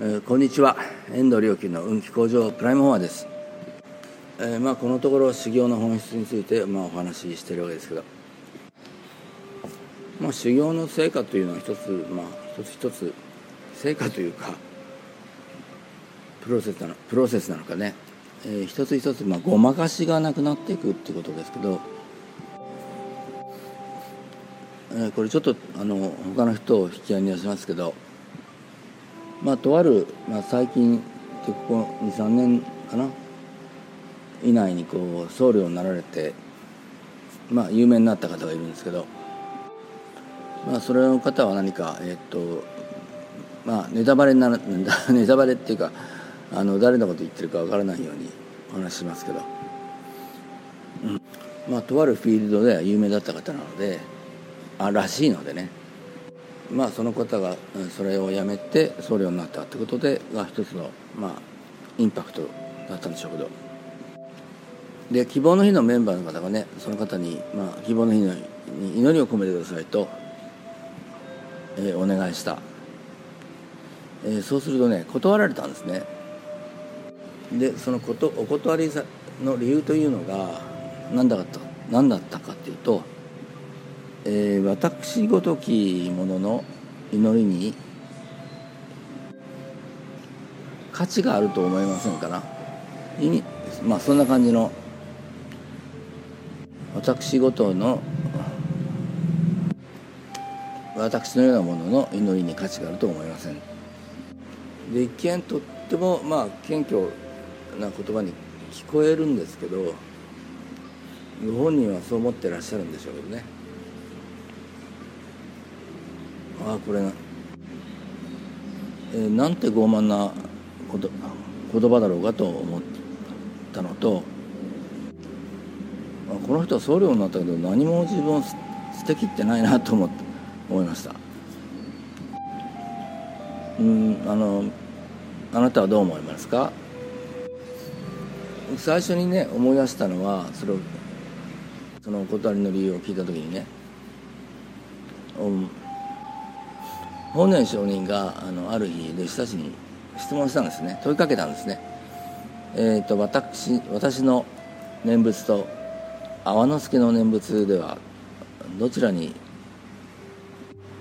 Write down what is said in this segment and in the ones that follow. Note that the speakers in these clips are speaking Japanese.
えー、こんにちは。遠藤良樹の運気向上プライムフォアです、えー、まあ、このところ修行の本質について、まあ、お話ししてるわけですけど、まあ、修行の成果というのは一つ、まあ、一つ一つ成果というかプロセスなのプロセスなのかね、えー、一つ一つ、まあ、ごまかしがなくなっていくってことですけど、え、これちょっとあの他の人を引き合いに出しますけど。まあ、とある、まあ、最近ここ23年かな。以内にこう僧侶になられて、まあ、有名になった方がいるんですけど、まあ、それの方は何か、えっとまあ、ネタバレになら ネタバレっていうかあの誰のこと言ってるかわからないようにお話ししますけど、うん。まあ、とあるフィールドでは有名だった方なのであらしいのでね。まあ、その方がそれをやめて僧侶になったってことでが一つの、まあ、インパクトだったんでしょうけど。で希望の日のメンバーの方がねその方に、まあ、希望の日のに祈りを込めてくださいと、えー、お願いした、えー、そうするとね断られたんですね。でそのことお断りの理由というのが何だった何だったかっていうとえー、私ごときものの祈りに価値があると思いませんかな？意味まあそんな感じの私ごとの私のようなものの祈りに価値があると思いません。で一見とってもまあ謙虚な言葉に聞こえるんですけどご本人はそう思ってらっしゃるんでしょうけどね。ああこれ。が、えー、なんて傲慢なこと言葉だろうかと思ったのとこの人は僧侶になったけど何も自分を捨てきってないなと思って思いました。うんあのあなたはどう思いますか？最初にね思い出したのはそれをそのお断りの理由を聞いた時にね法然上人があのある日弟子たちに質問したんですね。問いかけたんですね。えっ、ー、と私私の念仏と阿波之助の念仏ではどちらに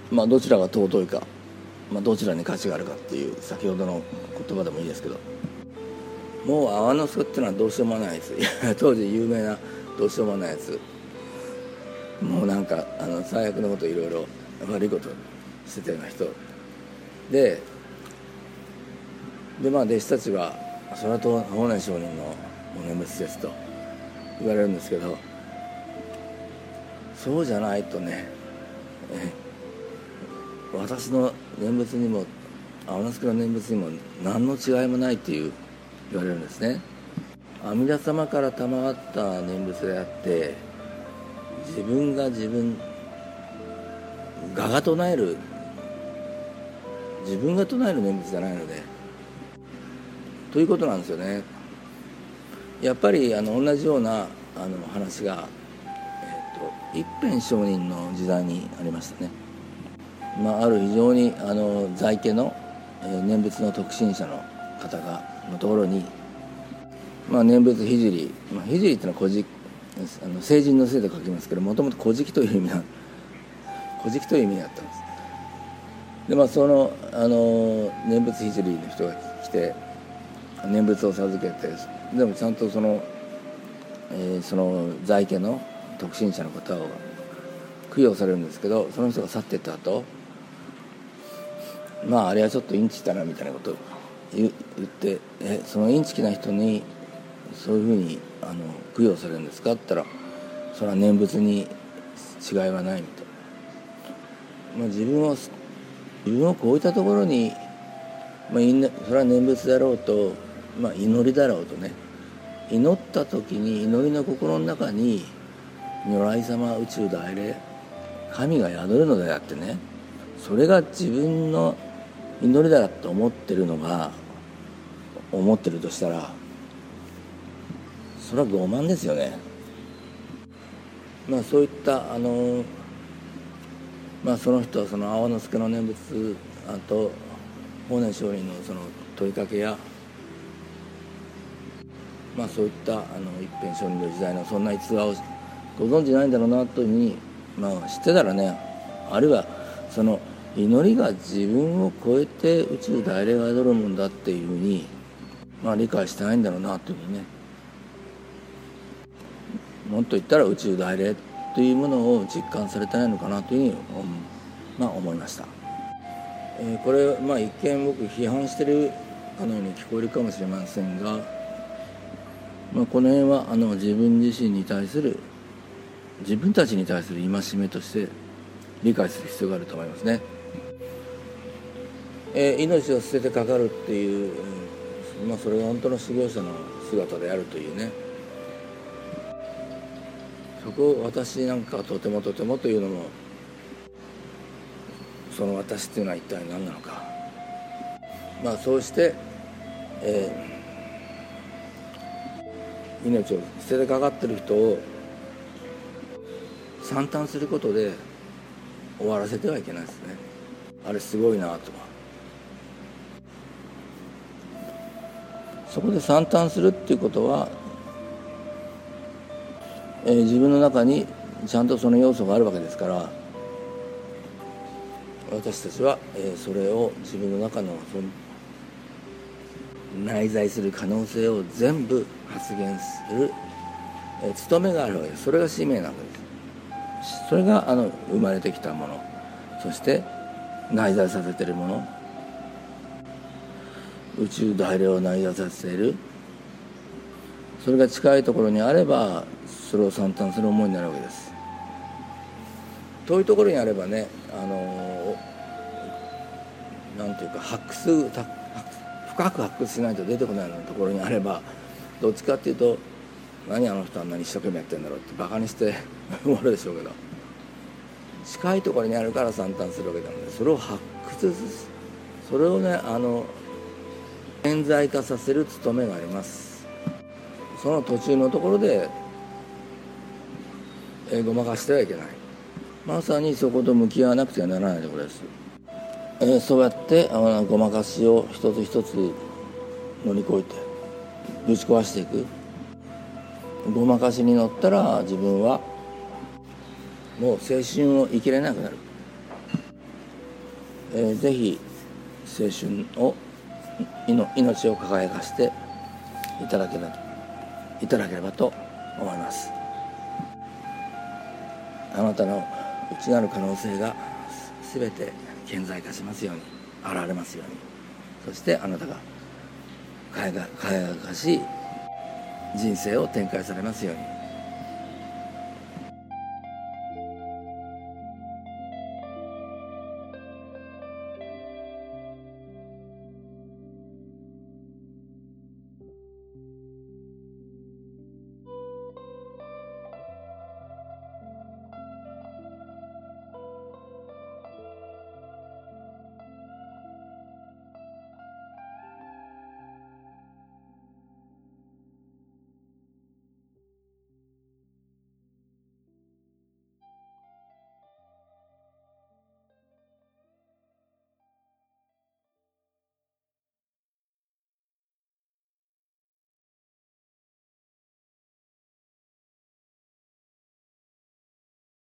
まあどちらが尊いか、まあ、どちらに価値があるかっていう先ほどの言葉でもいいですけど。もう阿波之助っていうのはどうしようもないです。当時有名などうしようもないやつ。もうなんかあの最悪のこといろいろ悪いことしてたような人。ででまあ弟子たちは「それはと法然上人のお念仏です」と言われるんですけどそうじゃないとね私の念仏にも青之助の念仏にも何の違いもないっていう言われるんですね。阿弥陀様から賜った念仏であって自分が自分我が唱える自分が唱える念仏じゃないので。ということなんですよね。やっぱりあの同じようなあの話が、えーと、一辺上人の時代にありましたね、まあ、ある非常にあの在家の、えー、念仏の特進者の方がのところに、まあ、念仏聖、まあ、聖っていうのは古事あの成人のせいで書きますけどもともと古事記という意味な古事記という意味だったんです。でまあそのあの念仏聖の人が来て念仏を授けてでもちゃんとその、えー、その在家の特進者の方を供養されるんですけどその人が去ってった後まああれはちょっとインチキだなみたいなことを言ってえそのインチキな人にそういうふうにあの供養されるんですかって言ったらそれは念仏に違いはないみたいな、まあ、自分を自分をこういったところに、まあ、それは念仏だろうと、まあ、祈りだろうとね。祈った時に祈りの心の中に如来様宇宙大霊神が宿るのであってね。それが自分の祈りだと思ってるのが思ってるとしたらそれは傲慢ですよね。まあそういったあのまあ、その人はその青之助の念仏あと法然上人のその問いかけやまあそういったあの一辺上人の時代のそんな逸話をご存じないんだろうなというふうに、まあ、知ってたらねあるいはその祈りが自分を超えて宇宙大霊が宿るもんだっていうふうに、まあ、理解してないんだろうなというふうにね。もっと言ったら宇宙大霊というものを実感されてないのかなというふうに、まあ、思いました、えー、これ、まあ、一見僕批判してるかのように聞こえるかもしれませんが、まあ、この辺はあの自分自身に対する自分たちに対する戒めとして理解する必要があると思いますね。えー、命を捨ててかかるっていう、まあ、それが本当の修行者の姿であるというねそこを私なんかとてもとてもというのもその私っていうのは一体何なのか。まあそうして、えー、命を捨ててかかってる人を惨憺することで終わらせてはいけないですね。あれすごいなと。そこで惨憺するっていうことは、えー、自分の中にちゃんとその要素があるわけですから私たちは、えー、それを自分の中のその内在する可能性を全部発現する、えー、務めがあるわけです。それが使命なわけです。それがあの生まれてきたもの。そして内在させてるもの。宇宙大霊を内在させている。それが近いところにあればそれを算憺する思いになるわけです。遠いところにあればねあのなんていうか発掘深く発掘しないと出てこないようなところにあればどっちかっていうと何あの人あんなに一生懸命やってんだろうってバカにして終わるでしょうけど近いところにあるから算憺するわけなのでそれを発掘それをねあの顕在化させる務めがあります。その途中のところで、え、ごまかしてはいけない。まさにそこと向き合わなくてはならないところです、えー、そうやってあごまかしを一つ一つ乗り越えてぶち壊していく。ごまかしに乗ったら自分はもう青春を生きれなくなる、えー、ぜひ青春を命を輝かせていただければいただければと思います。あなたの内なる可能性が全て顕在化しますように現れますように。そしてあなたが輝かしい人生を展開されますように。